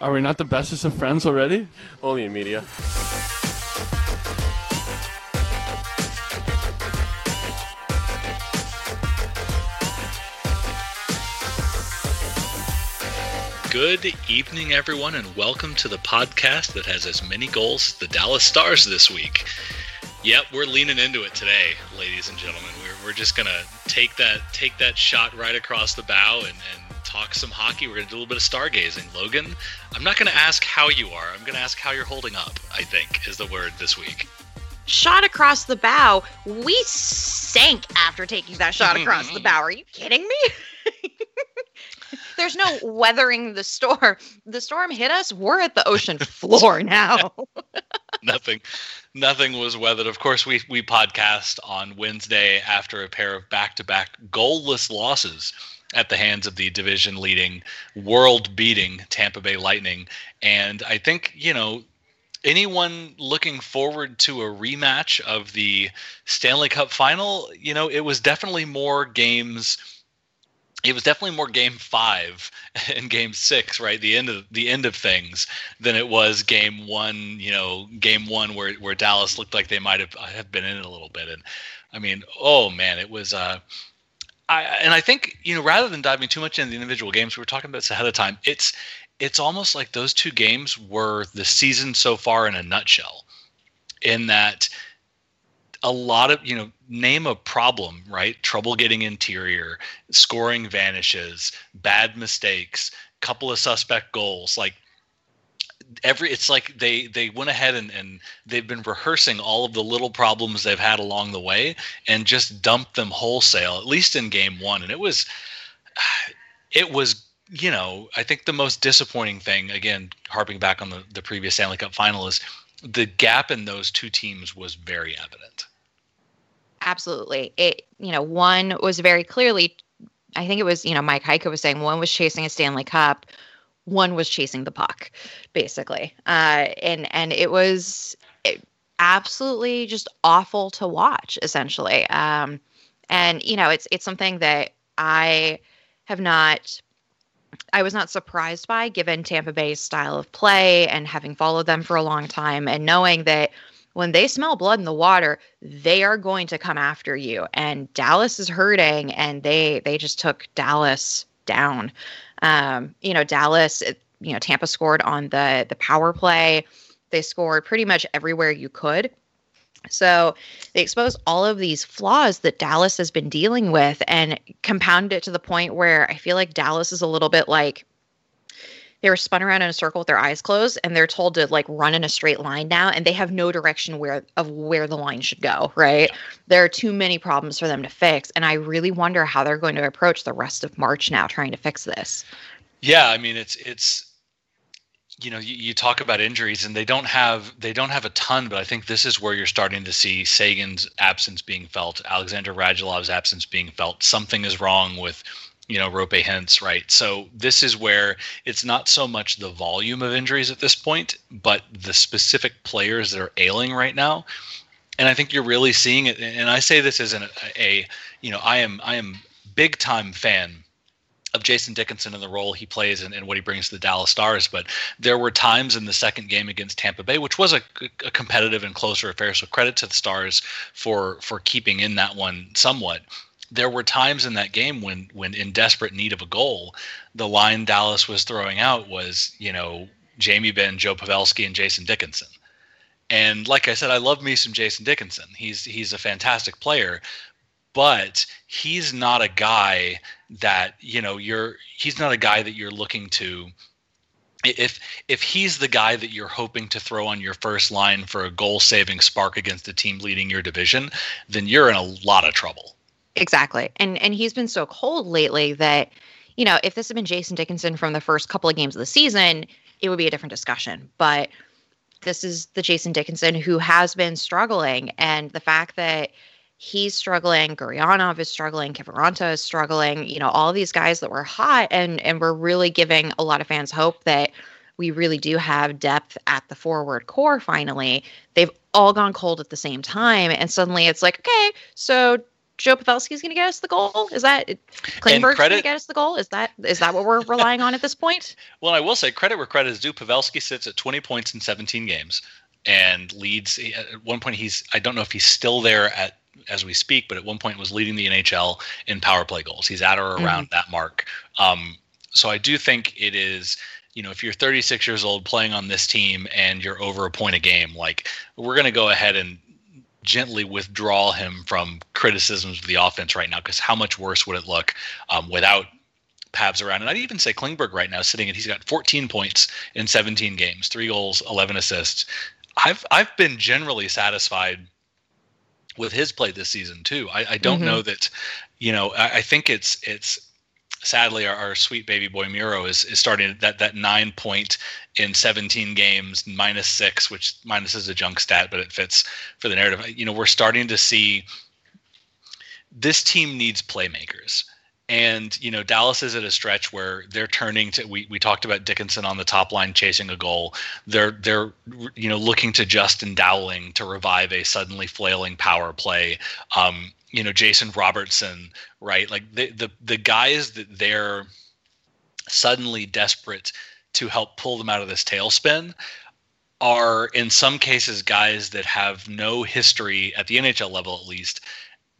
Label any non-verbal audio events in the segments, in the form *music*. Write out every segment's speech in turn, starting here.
Are we not the bestest of friends already? Only in media. Good evening, everyone, and welcome to the podcast that has as many goals as the Dallas Stars this week. Yep, we're leaning into it today, ladies and gentlemen. We're, we're just gonna take that take that shot right across the bow and, and talk some hockey. We're going to do a little bit of stargazing. Logan, I'm not going to ask how you are. I'm going to ask how you're holding up, I think, is the word this week. Shot across the bow. We sank after taking that shot *laughs* across the bow. Are you kidding me? *laughs* There's no weathering the storm. The storm hit us. We're at the ocean *laughs* floor now. nothing nothing was weathered. Of course, we we podcast on Wednesday after a pair of back-to-back goalless losses at the hands of the division leading, world beating Tampa Bay Lightning. And I think, you know, anyone looking forward to a rematch of the Stanley Cup final, you know, it was definitely more games it was definitely more game five *laughs* and game six, right? The end of the end of things than it was game one, you know, game one where where Dallas looked like they might have have been in it a little bit. And I mean, oh man, it was uh I, and I think you know rather than diving too much into the individual games, we were talking about this ahead of time. It's it's almost like those two games were the season so far in a nutshell, in that a lot of you know name a problem right trouble getting interior scoring vanishes bad mistakes couple of suspect goals like every it's like they they went ahead and, and they've been rehearsing all of the little problems they've had along the way and just dumped them wholesale at least in game one. And it was *sighs* it was you know i think the most disappointing thing again harping back on the, the previous stanley cup final is the gap in those two teams was very evident. Absolutely. It you know one was very clearly i think it was you know mike heika was saying one was chasing a stanley cup one was chasing the puck, basically. Uh, and and it was absolutely just awful to watch, essentially. Um, and you know, it's it's something that I have not. I was not surprised by, given Tampa Bay's style of play and having followed them for a long time, and knowing that when they smell blood in the water, they are going to come after you. And Dallas is hurting, and they they just took Dallas down. Um, you know, Dallas, you know, Tampa scored on the the power play. They scored pretty much everywhere you could. So they exposed all of these flaws that Dallas has been dealing with and compounded it to the point where I feel like Dallas is a little bit like they were spun around in a circle with their eyes closed and they're told to like run in a straight line now and they have no direction where of where the line should go right? There are too many problems for them to fix and i really wonder how they're going to approach the rest of march now trying to fix this. Yeah i mean it's it's you know you, you talk about injuries and they don't have they don't have a ton but i think this is where you're starting to see Seguin's absence being felt alexander radulov's absence being felt. Something is wrong with you know Roope Hintz, right? So this is where it's not so much the volume of injuries at this point, but the specific players that are ailing right now. And I think you're really seeing it. And I say this as an, a, you know, I am I am big time fan of Jason Dickinson and the role he plays and, and, what he brings to the Dallas Stars. But there were times in the second game against Tampa Bay, which was a, a, competitive and closer affair. So credit to the Stars for for keeping in that one somewhat there were times in that game when when in desperate need of a goal, the line Dallas was throwing out was, you know, Jamie Benn, Joe Pavelski, and Jason Dickinson. And like I said, I love me some Jason Dickinson. He's he's a fantastic player, but he's not a guy that, you know, you're he's not a guy that you're looking to if if he's the guy that you're hoping to throw on your first line for a goal saving spark against a team leading your division, then you're in a lot of trouble. Exactly. And and he's been so cold lately that, you know, if this had been Jason Dickinson from the first couple of games of the season, it would be a different discussion. But this is the Jason Dickinson who has been struggling. And the fact that he's struggling, Gurianov is struggling, Kiviranta is struggling, you know, all these guys that were hot and and we're really giving a lot of fans hope that we really do have depth at the forward corps finally. They've all gone cold at the same time. And suddenly it's like, okay, so Joe Pavelski is going to get us the goal? Is that Klingberg's going to get us the goal? Is that is that what we're relying on at this point? *laughs* Well, I will say credit where credit is due. Pavelski sits at 20 points in 17 games and leads. At one point, he's I don't know if he's still there at as we speak, but at one point was leading the NHL in power play goals. He's at or around mm-hmm. that mark. Um, so I do think it is you know, if you're 36 years old playing on this team and you're over a point a game, like we're going to go ahead and gently withdraw him from criticisms of the offense right now because how much worse would it look um, without Pavs around? And I'd even say Klingberg right now sitting at he's got 14 points in 17 games, three goals, 11 assists. I've I've been generally satisfied with his play this season too. I, I don't mm-hmm. know that, you know, I, I think it's it's sadly our, our, sweet baby boy Miro is, is starting that that nine point in 17 games minus six, which minus is a junk stat, but it fits for the narrative. You know, we're starting to see this team needs playmakers. And you know Dallas is at a stretch where they're turning to. We, we talked about Dickinson on the top line chasing a goal. They're they're you know looking to Justin Dowling to revive a suddenly flailing power play. Um, you know Jason Robertson, right? Like the the the guys that they're suddenly desperate to help pull them out of this tailspin are in some cases guys that have no history at the NHL level at least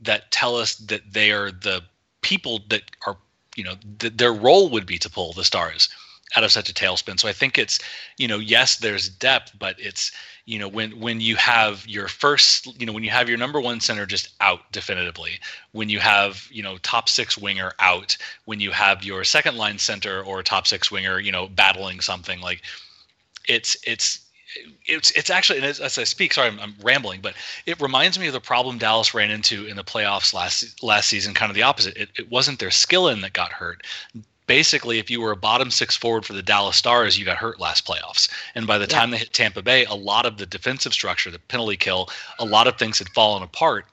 that tell us that they are the people that are you know th- their role would be to pull the stars out of such a tailspin. So I think it's you know yes there's depth but it's you know when when you have your first you know when you have your number one center just out definitively when you have you know top six winger out when you have your second line center or top six winger you know battling something like it's it's it's it's actually as, as I speak. Sorry, I'm, I'm, rambling, but it reminds me of the problem Dallas ran into in the playoffs last last season. Kind of the opposite. It, it wasn't their skill in that got hurt basically, if you were a bottom six forward for the Dallas Stars, you got hurt last playoffs. And by the yeah. time they hit Tampa Bay, a lot of the defensive structure, the penalty kill, a lot of things had fallen apart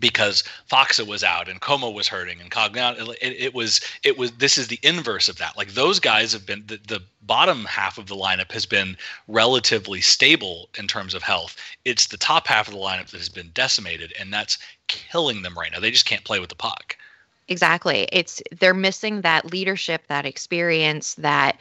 because Faksa was out and Comeau was hurting and Cogliano. It, it, was it was this is the inverse of that. Like those guys have been the, the bottom half of the lineup has been relatively stable in terms of health. It's the top half of the lineup that has been decimated, and that's killing them right now. They just can't play with the puck. Exactly. It's they're missing that leadership, that experience, that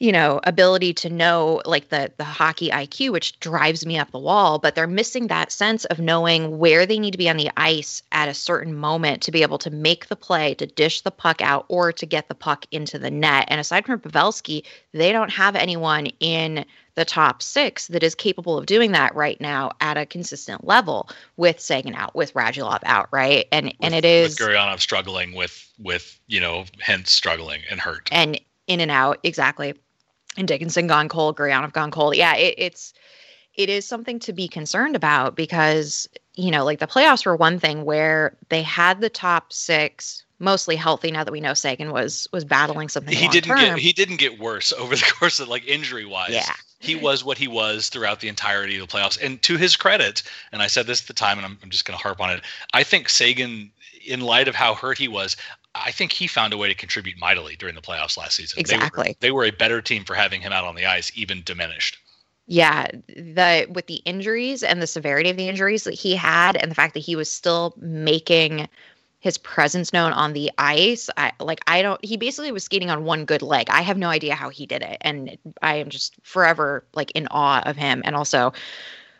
you know, ability to know like the the hockey IQ which drives me up the wall, but they're missing that sense of knowing where they need to be on the ice at a certain moment to be able to make the play, to dish the puck out or to get the puck into the net. And aside from Pavelski, they don't have anyone in the top six that is capable of doing that right now at a consistent level with Seguin out, with Radulov out, right? And with, and it is with Gurianov struggling with with you know Hintz struggling and hurt and in and out exactly, and Dickinson gone cold, Gurianov gone cold. Yeah, it, it's it is something to be concerned about because you know like the playoffs were one thing where they had the top six mostly healthy now that we know Seguin was was battling something. He didn't get he didn't get worse over the *laughs* course of like injury wise. Yeah he was what he was throughout the entirety of the playoffs. And to his credit, and I said this at the time, and I'm, I'm just going to harp on it. I think Seguin in light of how hurt he was, I think he found a way to contribute mightily during the playoffs last season. Exactly. They were, they were a better team for having him out on the ice, even diminished. Yeah, the with the injuries and the severity of the injuries that he had, and the fact that he was still making his presence known on the ice. I like I don't he basically was skating on one good leg. I have no idea how he did it and I am just forever like in awe of him and also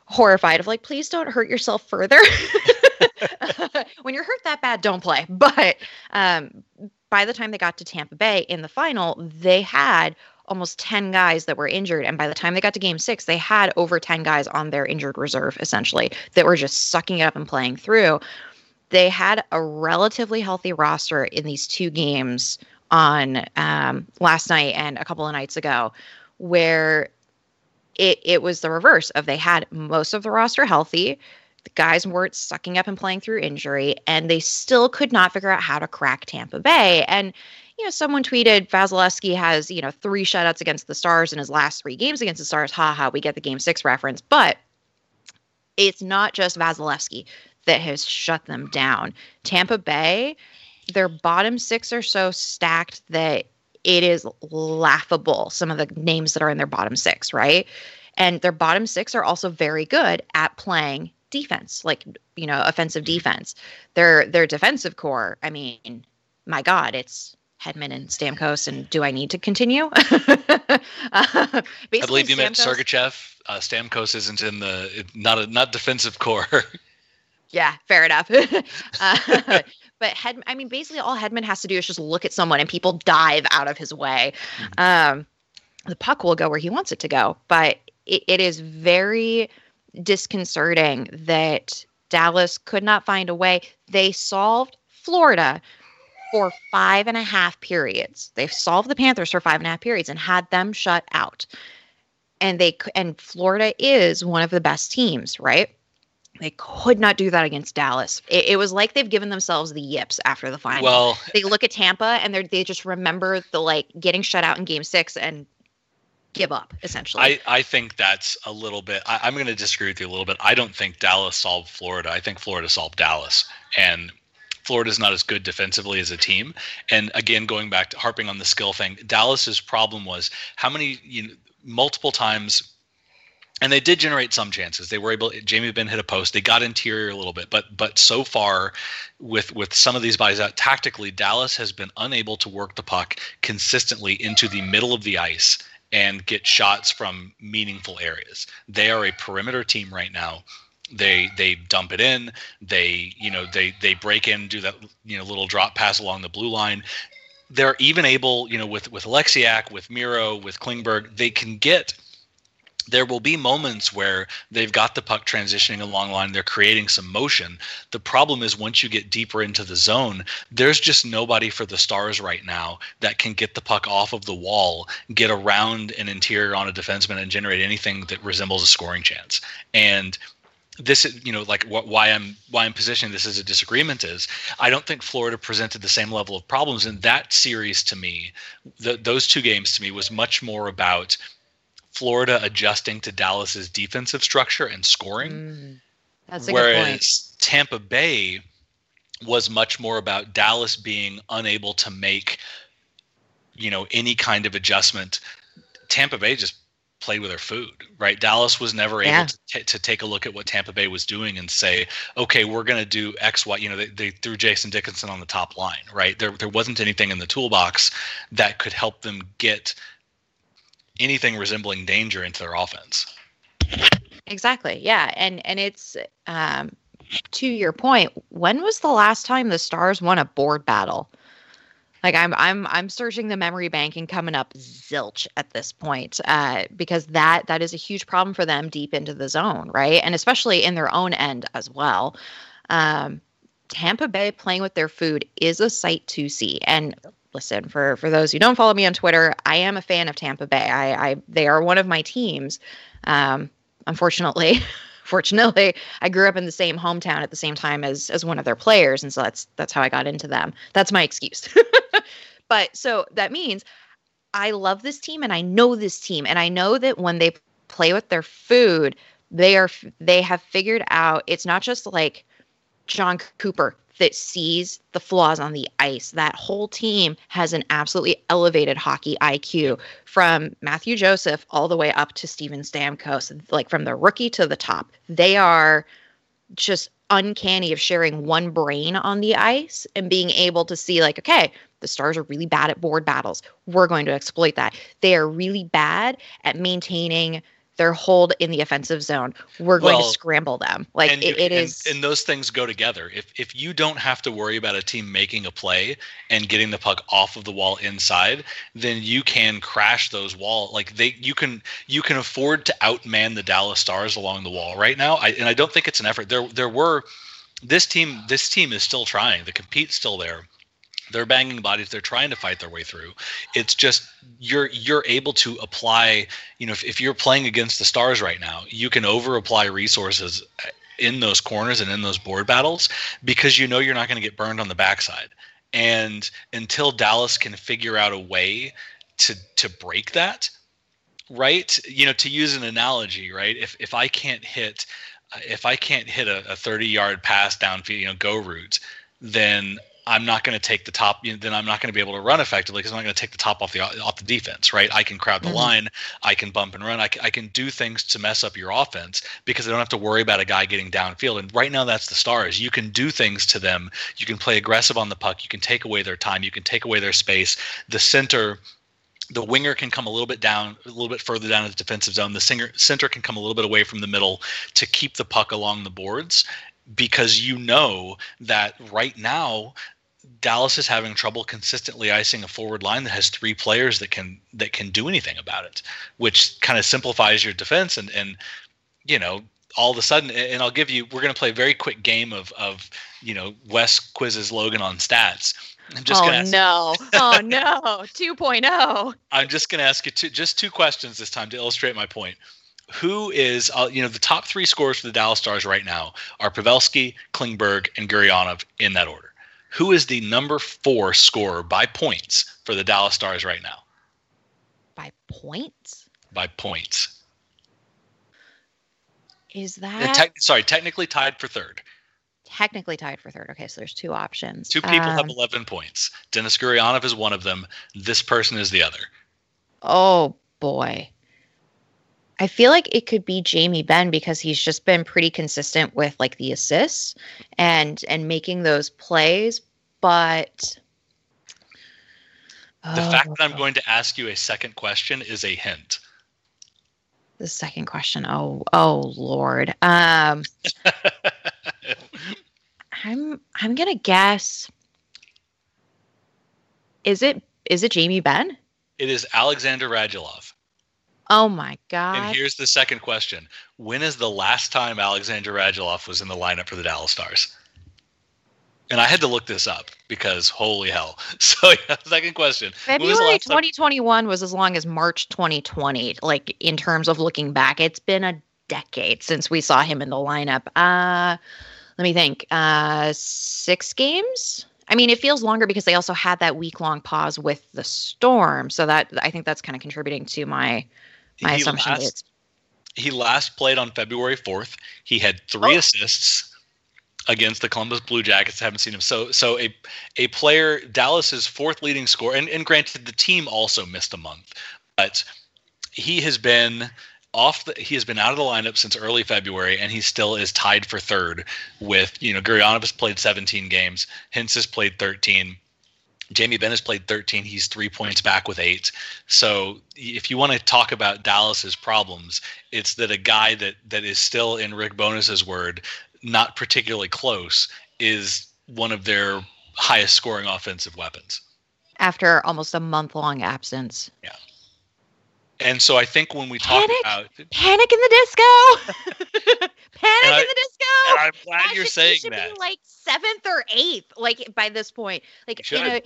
horrified of like please don't hurt yourself further. *laughs* *laughs* when you're hurt that bad, don't play. *laughs* But um by the time they got to Tampa Bay in the final, they had almost 10 guys that were injured. And by the time they got to game six, they had over 10 guys on their injured reserve, essentially, that were just sucking it up and playing through they had a relatively healthy roster in these two games on um, last night and a couple of nights ago, where it it was the reverse of they had most of the roster healthy. The guys weren't sucking up and playing through injury, and they still could not figure out how to crack Tampa Bay. And you know, someone tweeted Vasilevskiy has you know three shutouts against the Stars in his last three games against the Stars. Ha ha, we get the Game Six reference, but it's not just Vasilevskiy that has shut them down. Tampa Bay, their bottom six are so stacked that it is laughable, some of the names that are in their bottom six, right? And their bottom six are also very good at playing defense, like you know, offensive defense. Their their defensive corps. I mean, my God, it's Hedman and Stamkos. And do I need to continue? *laughs* uh, I believe you Stamkos, meant Sergachev. Uh, Stamkos isn't in the not a not defensive corps. *laughs* yeah, fair enough. *laughs* uh, but Head, I mean, basically all Hedman has to do is just look at someone and people dive out of his way. Mm-hmm. Um, the puck will go where he wants it to go. But it, it is very disconcerting that Dallas could not find a way. They solved Florida for five and a half periods. They've solved the Panthers for five and a half periods and had them shut out. And they and Florida is one of the best teams, right? They could not do that against Dallas. It, it, was like they've given themselves the yips after the final. Well, they look at Tampa and they they just remember the like getting shut out in Game Six and give up essentially. I, I think that's a little bit. I, am going to disagree with you a little bit. I don't think Dallas solved Florida. I think Florida solved Dallas, and Florida's not as good defensively as a team. And again, going back to harping on the skill thing, Dallas's problem was how many you know, multiple times and they did generate some chances. They were able. Jamie Benn hit a post. They got interior a little bit, but but so far, with with some of these bodies out tactically, Dallas has been unable to work the puck consistently into the middle of the ice and get shots from meaningful areas. They are a perimeter team right now. They they dump it in. They you know they they break in, do that you know little drop pass along the blue line. They're even able you know with with Oleksiak, with Miro, with Klingberg, they can get there will be moments where they've got the puck transitioning along line they're creating some motion. The problem is once you get deeper into the zone there's just nobody for the stars right now that can get the puck off of the wall get around an interior on a defenseman and generate anything that resembles a scoring chance. And this you know like what, why i'm why i'm positioning this as a disagreement is i don't think florida presented the same level of problems. In that series to me the, those two games to me was much more about Florida adjusting to Dallas's defensive structure and scoring. Mm, that's a whereas good point. Tampa Bay was much more about Dallas being unable to make you know any kind of adjustment. Tampa Bay just played with their food, right? Dallas was never able to, t- to take a look at what Tampa Bay was doing and say, okay, we're going to do X, Y. You know, they, they threw Jason Dickinson on the top line, right? There, there wasn't anything in the toolbox that could help them get anything resembling danger into their offense. Exactly. Yeah, and and it's um, to your point. When was the last time the Stars won a board battle? Like I'm I'm I'm searching the memory bank and coming up zilch at this point uh, because that that is a huge problem for them deep into the zone, right? And especially in their own end as well. Um, Tampa Bay playing with their food is a sight to see, and listen for for those who don't follow me on Twitter, I am a fan of Tampa Bay. I, I they are one of my teams. Um, unfortunately, *laughs* fortunately, I grew up in the same hometown at the same time as as one of their players, and so that's that's how I got into them. That's my excuse. *laughs* but so that means I love this team and I know this team, and I know that when they play with their food, they are they have figured out it's not just like Jon Cooper that sees the flaws on the ice. That whole team has an absolutely elevated hockey IQ from Mathieu Joseph all the way up to Steven Stamkos, like from the rookie to the top. They are just uncanny of sharing one brain on the ice and being able to see like okay the stars are really bad at board battles we're going to exploit that they are really bad at maintaining their hold in the offensive zone. We're going well, to scramble them. Like it, it is, and, and, those things go together. If if you don't have to worry about a team making a play and getting the puck off of the wall inside, then you can crash those wall. Like they, you can you can afford to outman the Dallas Stars along the wall right now. I, and I don't think it's an effort. There there were this team. This team is still trying. The compete's still there they're banging bodies they're trying to fight their way through. It's just you're you're able to apply you know if, if you're playing against the stars right now you can over apply resources in those corners and in those board battles because you know you're not going to get burned on the backside. And until dallas can figure out a way to to break that right? You know to use an analogy right? If if i can't hit if i can't hit a, a 30 yard pass downfield you know go route then I'm not going to take the top. You know, then I'm not going to be able to run effectively because I'm not going to take the top off the off the defense, right? I can crowd the mm-hmm. line, I can bump and run, I can, I can do things to mess up your offense because I don't have to worry about a guy getting downfield. And right now, that's the stars. You can do things to them. You can play aggressive on the puck. You can take away their time. You can take away their space. The center the winger can come a little bit down, a little bit further down in the defensive zone. The singer, center can come a little bit away from the middle to keep the puck along the boards because you know that right now Dallas is having trouble consistently icing a forward line that has three players that can that can do anything about it, which kind of simplifies your defense and and you know all of a sudden and I'll give you we're going to play a very quick game of of you know Wes quizzes Logan on stats. I'm just oh, gonna ask, no. oh *laughs* no. 2.0. I'm just going to ask you two, just two questions this time to illustrate my point who is uh, you know the top three scorers for the Dallas Stars right now are Pavelski, Klingberg, and Gurianov in that order. Who is the number four scorer by points for the Dallas Stars right now? By points? By points. Is that te- sorry? Technically tied for third. Technically tied for third. Okay, so there's two options. Two people um, have 11 points. Denis Gurianov is one of them. This person is the other. Oh boy. I feel like it could be Jamie Benn because he's just been pretty consistent with like the assists and and making those plays, but the oh, fact that I'm going to ask you a second question is a hint. The second question. Oh, oh Lord. Um *laughs* I'm I'm gonna guess. Is it is it Jamie Benn? It is Alexander Radulov. Oh my god! And here's the second question: When is the last time Alexander Radulov was in the lineup for the Dallas Stars? And I had to look this up because holy hell. *laughs* So yeah, second question. February 2021 was as long as March 2020. Like in terms of looking back, it's been a decade since we saw him in the lineup. Uh let me think. Uh six games? I mean, it feels longer because they also had that week long pause with the storm. So that I think that's kind of contributing to my my he assumption last, is he last played on February 4th. He had three oh. assists against the Columbus Blue Jackets. I haven't seen him. So so a a player Dallas's fourth leading scorer, and, and granted the team also missed a month, but he has been off the, he has been out of the lineup since early February and he still is tied for third with you know Gurianov has played 17 games, Hintz has played 13. Jamie Benn has played 13. He's three points back with eight. So if you want to talk about Dallas's problems, it's that a guy that that is still in Rick Bowness's word, not particularly close, is one of their highest scoring offensive weapons. After almost a month long absence. Yeah. And so I think when we talk panic, about panic in the disco, *laughs* panic I, in the disco. I'm glad you're saying should that. Be like seventh or eighth, like by this point, like in a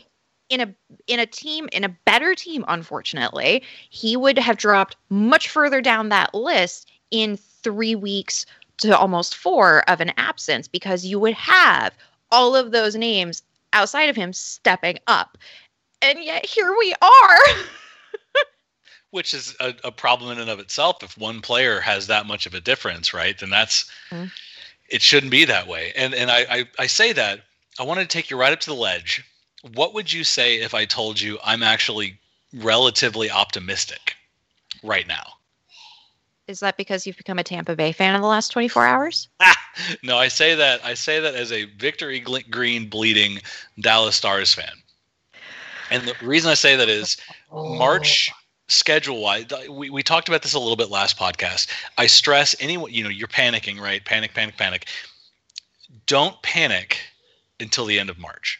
in a in a team in a better team unfortunately he would have dropped much further down that list in 3 weeks to almost 4 of an absence because you would have all of those names outside of him stepping up. And yet here we are. *laughs* Which is a, a, problem in and of itself. If one player has that much of a difference right then that's mm. it shouldn't be that way. And and I, I i say that i wanted to take you right up to the ledge what would you say if I told you I'm actually relatively optimistic right now? Is that because you've become a Tampa Bay fan in the last 24 hours? *laughs* no, I say that I say that as a victory green bleeding Dallas Stars fan. And the reason I say that is oh. March schedule wise we, we talked about this a little bit last podcast i stress anyone you know you're panicking right panic panic panic don't panic until the end of march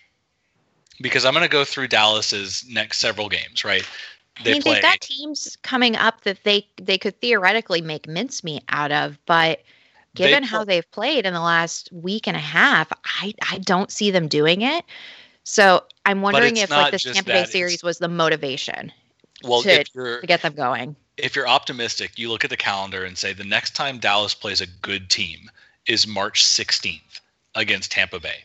because I'm going to go through Dallas's next several games, right? They I mean, play, they've got teams coming up that they they could theoretically make mincemeat out of, but given they, how they've played in the last week and a half, I I don't see them doing it. So I'm wondering if like this Tampa Bay series was the motivation. Well, to, to get them going. If you're optimistic, you look at the calendar and say the next time Dallas plays a good team is March 16th against Tampa Bay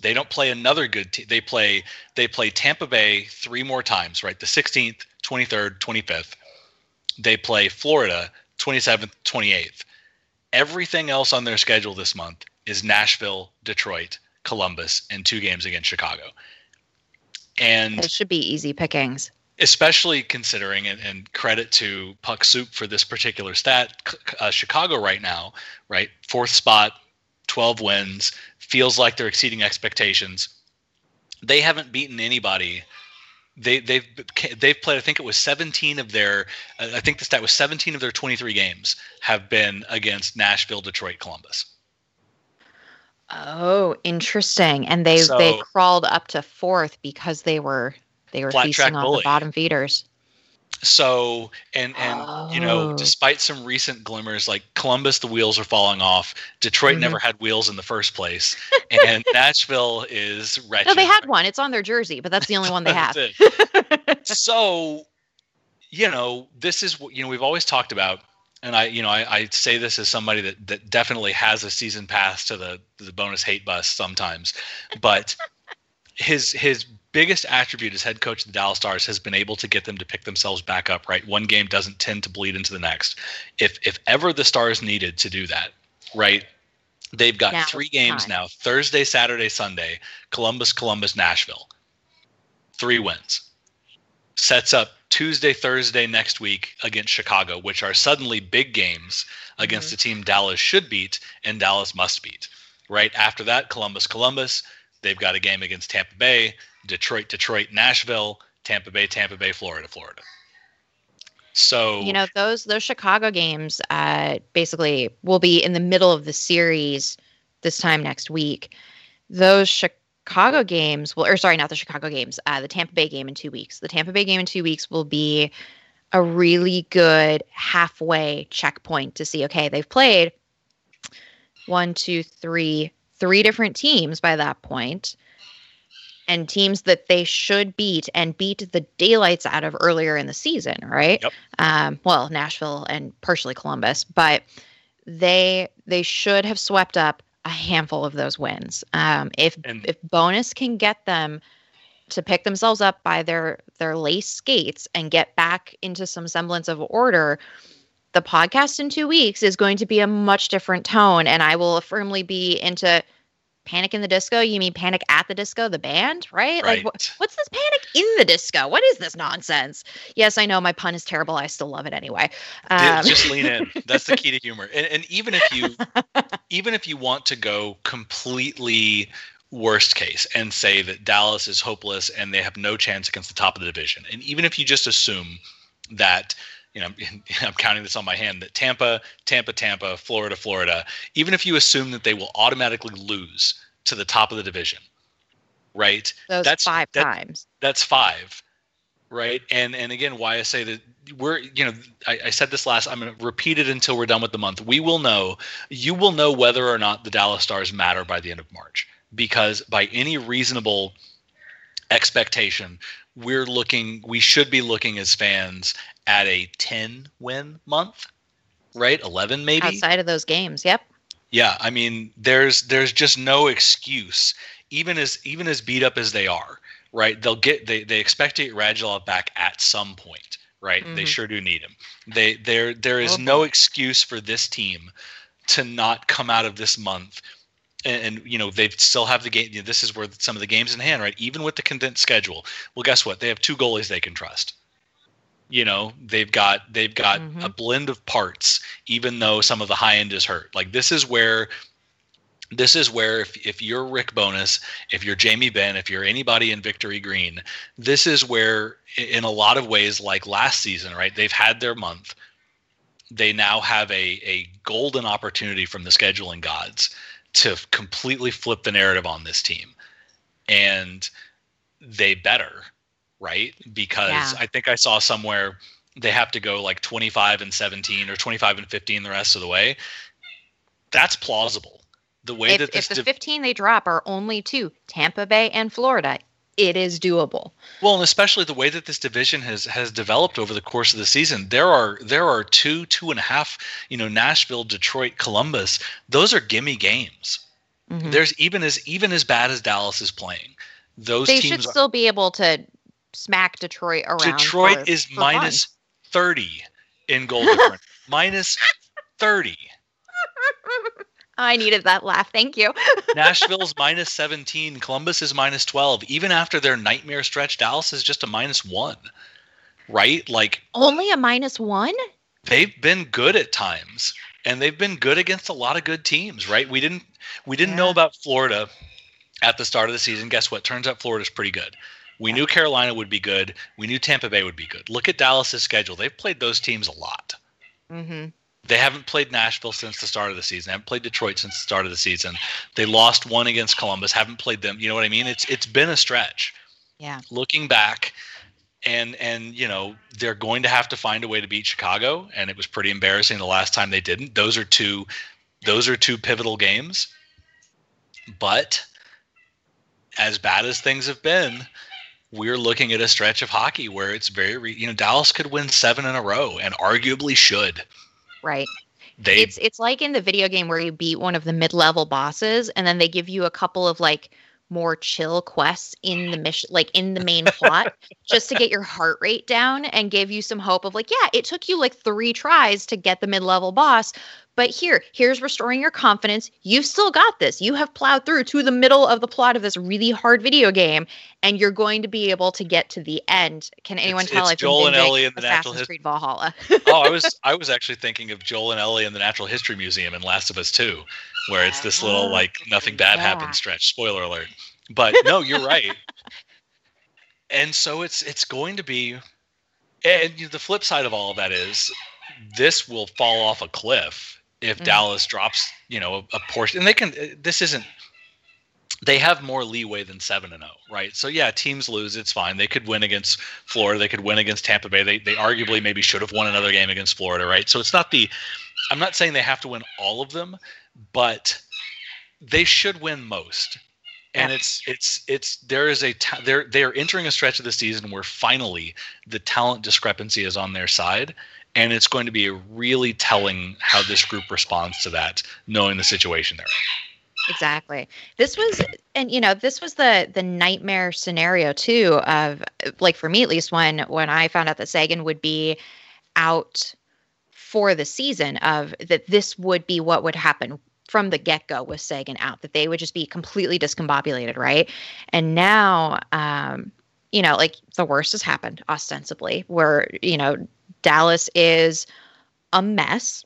they don't play another good team. They play they play Tampa Bay three more times, right? The 16th, 23rd, 25th. They play Florida 27th, 28th. Everything else on their schedule this month is Nashville, Detroit, Columbus, and two games against Chicago. And It should be easy pickings. especially considering and, and credit to Puck Soup for this particular stat. Uh, Chicago right now, right, fourth spot, twelve wins, feels like they're exceeding expectations. They haven't beaten anybody. They they've they've played. I think it was seventeen of their. I think the stat was seventeen of their twenty three games have been against Nashville, Detroit, Columbus. Oh, interesting. And they they crawled up to fourth because they were they were feasting on bully. the bottom feeders. So and and you know, Oh. despite some recent glimmers, like Columbus, the wheels are falling off. Detroit Mhm. never had wheels in the first place, and *laughs* Nashville is wretched. No, they had one. It's on their jersey, but that's the only one they *laughs* have. *laughs* So, you know, this is what you know we've always talked about, and I, you know, I, I say this as somebody that that definitely has a season pass to the the Bowness hate bus sometimes, but his his biggest attribute as head coach of the Dallas Stars has been able to get them to pick themselves back up. Right, one game doesn't tend to bleed into the next. If if ever the Stars needed to do that, right. They've got Now's three games now Thursday, Saturday, Sunday Columbus, Columbus, Nashville. Three wins. Sets up Tuesday, Thursday next week against Chicago, which are suddenly big games against Mm-hmm. a team Dallas should beat and Dallas must beat. Right after that, Columbus, Columbus. They've got a game against Tampa Bay, Detroit, Detroit, Nashville, Tampa Bay, Tampa Bay, Florida, Florida. So you know those those chicago games uh basically will be in the middle of the series this time next week. Those chicago games will or sorry not the chicago games uh the tampa bay game in two weeks. The tampa bay game in two weeks will be a really good halfway checkpoint to see okay they've played one two three three different teams by that point and teams that they should beat and beat the daylights out of earlier in the season right Yep. um, well, Nashville and partially Columbus, but they they should have swept up a handful of those wins. Um, if And- if Bowness can get them to pick themselves up by their their lace skates and get back into some semblance of order, the podcast in two weeks is going to be a much different tone, and I will firmly be into. Panic in the Disco? You mean Panic at the Disco, the band, right? Like, Right. what, what's this Panic in the Disco? What is this nonsense? Yes, I know my pun is terrible. I still love it anyway. Um, just lean in. *laughs* That's the key to humor. And, and even if you, *laughs* even if you want to go completely worst case and say that Dallas is hopeless and they have no chance against the top of the division, and even if you just assume that, you know, *laughs* I'm counting this on my hand that Tampa, Tampa, Tampa, Florida, Florida, even if you assume that they will automatically lose to the top of the division, right? those that's- five that- times. that's five right and and again why i say that we're you know I, I said this last i'm going to repeat it until we're done with the month we will know you will know whether or not the dallas stars matter by the end of march because by any reasonable expectation we're looking we should be looking as fans at a 10 win month right 11 maybe outside of those games. Yep. yeah, I mean, there's there's just no excuse, even as even as beat up as they are, right? They'll get they they expect to get Radulov back at some point, right? They Mhm. sure do need him. They there there is Oh, no excuse for this team to not come out of this month. And, and you know they still have the game. You know, this is where some of the games in hand, right? Even with the condensed schedule. Well, guess what? They have two goalies they can trust. You know they've got they've got Mhm. a blend of parts even though some of the high end is hurt. Like this is where this is where if, if you're Rick Bowness, if you're Jamie Benn, if you're anybody in Victory Green, this is where in a lot of ways, like last season, right? They've had their month. They now have a, a golden opportunity from the scheduling gods to completely flip the narrative on this team. And they better, right? Because Yeah. I think I saw somewhere they have to go like 25 and 17 or 25 and 15 the rest of the way. That's plausible. The way If, that if the div- 15 they drop are only two, Tampa Bay and Florida, it is doable. well, and especially the way that this division has has developed over the course of the season, there are there are two, two and a half, you know, Nashville, Detroit, Columbus. Those are gimme games. Mhm. There's even as even as bad as Dallas is playing, those They should. Are, still be able to smack Detroit around. Detroit for- is for minus thirty in goal difference. *laughs* minus thirty. *laughs* I needed that laugh. Thank you. *laughs* Nashville's minus 17. Columbus is minus 12. Even after their nightmare stretch, Dallas is just a minus one. Right? Like only a minus one? They've been good at times. And they've been good against a lot of good teams, right? We didn't we didn't yeah. know about Florida at the start of the season. Guess what? Turns out Florida's pretty good. We knew Carolina would be good. We knew Tampa Bay would be good. Look at Dallas's schedule. They've played those teams a lot. Mm-hmm. They haven't played Nashville since the start of the season. They haven't played Detroit since the start of the season. They lost one against Columbus. Haven't played them. You know what I mean? It's it's been a stretch. Yeah. Looking back, and and you know they're going to have to find a way to beat Chicago, and it was pretty embarrassing the last time they didn't. Those are two, those are two pivotal games. But as bad as things have been, we're looking at a stretch of hockey where it's very, you know, Dallas could win seven in a row and arguably should. Right. They, it's it's like in the video game where you beat one of the mid-level bosses and then they give you a couple of like more chill quests in the mission like in the main *laughs* plot just to get your heart rate down and give you some hope of like yeah it took you like 3 tries to get the mid-level boss but here, here's restoring your confidence. You've still got this. You have plowed through to the middle of the plot of this really hard video game, and you're going to be able to get to the end. Can anyone it's, tell? It's Joel and Ellie in the Natural History Valhalla. *laughs* oh, I was *laughs* I was actually thinking of Joel and Ellie in the Natural History Museum in Last of Us Two, where it's this little ah, like nothing bad yeah. happens stretch. Spoiler alert. But no, you're right. *laughs* and so it's it's going to be, and the flip side of all of that is this will fall off a cliff if mm-hmm. Dallas drops, you know, a, a, portion, and they can. This isn't. They have more leeway than seven and zero, oh, right? So yeah, teams lose, it's fine. They could win against Florida. They could win against Tampa Bay. They they arguably maybe should have won another game against Florida, right? So it's not the. I'm not saying they have to win all of them, but they should win most. And yeah. it's it's it's there is a ta- they're they are entering a stretch of the season where finally the talent discrepancy is on their side, and it's going to be really telling how this group responds to that knowing the situation they're in. Exactly. This was and you know this was the the nightmare scenario too of like for me at least when when i found out that Seguin would be out for the season of that this would be what would happen from the get-go with Seguin out that they would just be completely discombobulated right? And now um you know like the worst has happened ostensibly where you know Dallas is a mess,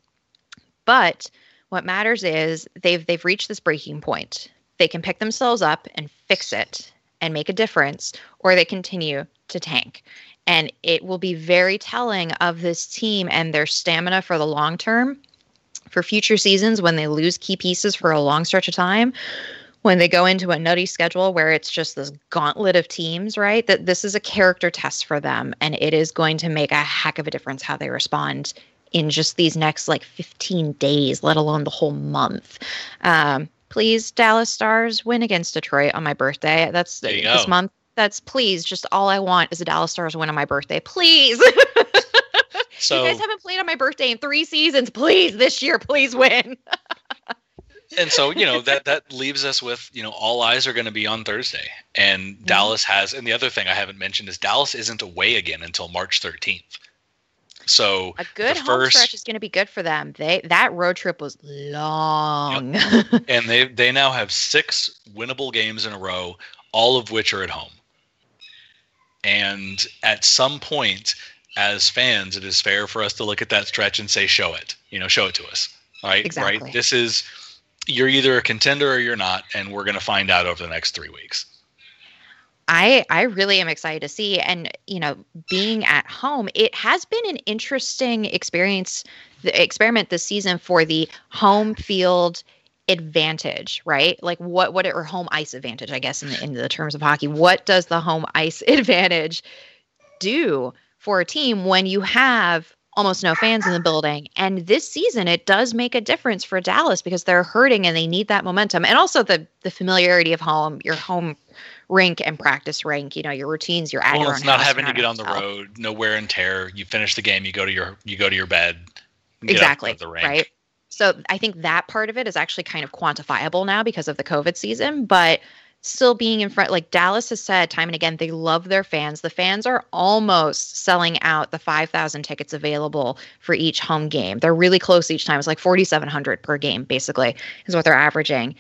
but what matters is they've they've reached this breaking point. They can pick themselves up and fix it and make a difference, or they continue to tank. And it will be very telling of this team and their stamina for the long term for future seasons when they lose key pieces for a long stretch of time when they go into a nutty schedule where it's just this gauntlet of teams, right? That this is a character test for them and it is going to make a heck of a difference how they respond in just these next like 15 days, let alone the whole month. Um, please, Dallas Stars, win against Detroit on my birthday. That's this go. month. That's please, just all I want is a Dallas Stars win on my birthday. Please. *laughs* so, you guys haven't played on my birthday in three seasons. Please, this year, please win *laughs* and so you know that that leaves us with you know all eyes are going to be on Thursday, and mm-hmm. Dallas has. And the other thing I haven't mentioned is Dallas isn't away again until March 13th. So a good home first, stretch is going to be good for them. They that road trip was long, yep. *laughs* and they they now have six winnable games in a row, all of which are at home. And at some point, as fans, it is fair for us to look at that stretch and say, "Show it," you know, show it to us. Right, exactly. right. This is you're either a contender or you're not, and we're going to find out over the next three weeks. I I really am excited to see, and you know, being at home, it has been an interesting experience, the experiment this season for the home field advantage, right? Like what what or home ice advantage, I guess, in the in the terms of hockey. What does the home ice *laughs* advantage do for a team when you have almost no fans in the building. And this season, it does make a difference for Dallas because they're hurting and they need that momentum. And also the the familiarity of home, your home rink and practice rink. You know, your routines. You're at well, your it's not having to get on the road, no wear and tear. You finish the game, you go to your you go to your bed. Exactly. Right. So I think that part of it is actually kind of quantifiable now because of the COVID season, but still being in front. Like Dallas has said time and again, they love their fans. The fans are almost selling out the 5,000 tickets available for each home game. They're really close each time. It's like 4,700 per game, basically, is what they're averaging.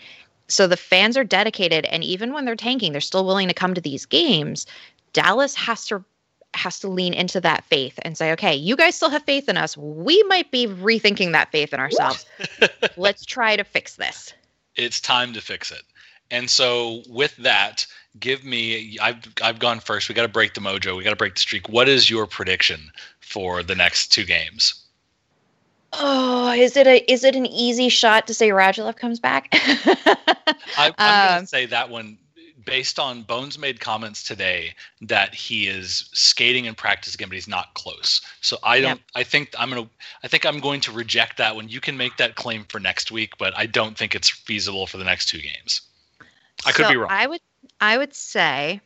So the fans are dedicated. And even when they're tanking, they're still willing to come to these games. Dallas has to has to lean into that faith and say, okay, you guys still have faith in us. We might be rethinking that faith in ourselves. *laughs* Let's try to fix this. It's time to fix it. And so with that, give me I've I've gone first. We got to break the mojo. We got to break the streak. What is your prediction for the next two games? Oh, is it a is it an easy shot to say Radulov comes back? *laughs* I, am um, going to say that one based on Bowness made comments today that he is skating in practice again, but he's not close. So I don't. Yep. I think I'm gonna. I think I'm going to reject that one. You can make that claim for next week, but I don't think it's feasible for the next two games. I could so be wrong. I would I would say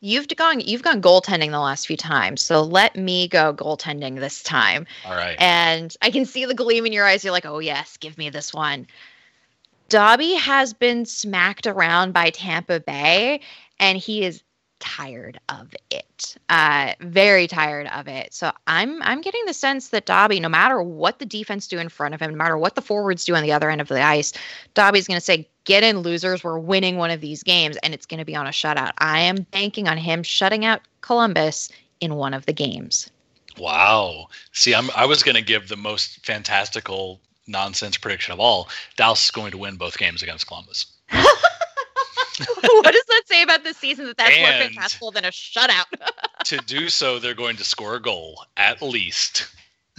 you've gone you've gone goaltending the last few times. So let me go goaltending this time. All right. And I can see the gleam in your eyes. You're like, oh yes, give me this one. Dobby has been smacked around by Tampa Bay, and he is tired of it. Uh, very tired of it. So I'm I'm getting the sense that Dobby, no matter what the defense do in front of him, no matter what the forwards do on the other end of the ice, Dobby's going to say, "Get in, losers. We're winning one of these games," and it's going to be on a shutout. I am banking on him shutting out Columbus in one of the games. Wow. See, I'm I was going to give the most fantastical nonsense prediction of all. Dallas is going to win both games against Columbus. *laughs* *laughs* what does that say about this season that that's and more fantastical than a shutout? to do so, they're going to score a goal at least.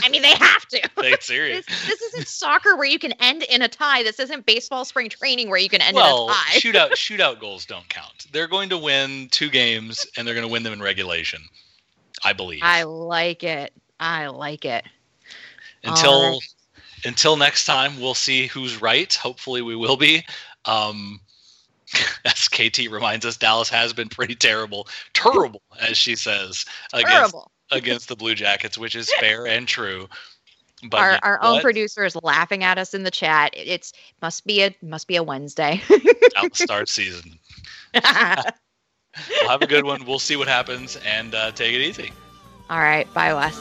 I mean, they have to. *laughs* They serious. This, this, isn't soccer where you can end in a tie. This isn't baseball spring training where you can end well, in a tie. *laughs* shootout shootout goals don't count. They're going to win two games, and they're going to win them in regulation. I believe. I like it. I like it. Until until next time, we'll see who's right. Hopefully, we will be. Um, *laughs* as KT reminds us, Dallas has been pretty terrible, terrible, as she says, against against the Blue Jackets, which is fair and true. But our, our own producer is laughing at us in the chat. It's must be a must be a Wednesday. start season. *laughs* we'll have a good one. We'll see what happens and uh, take it easy. All right. Bye, Wes.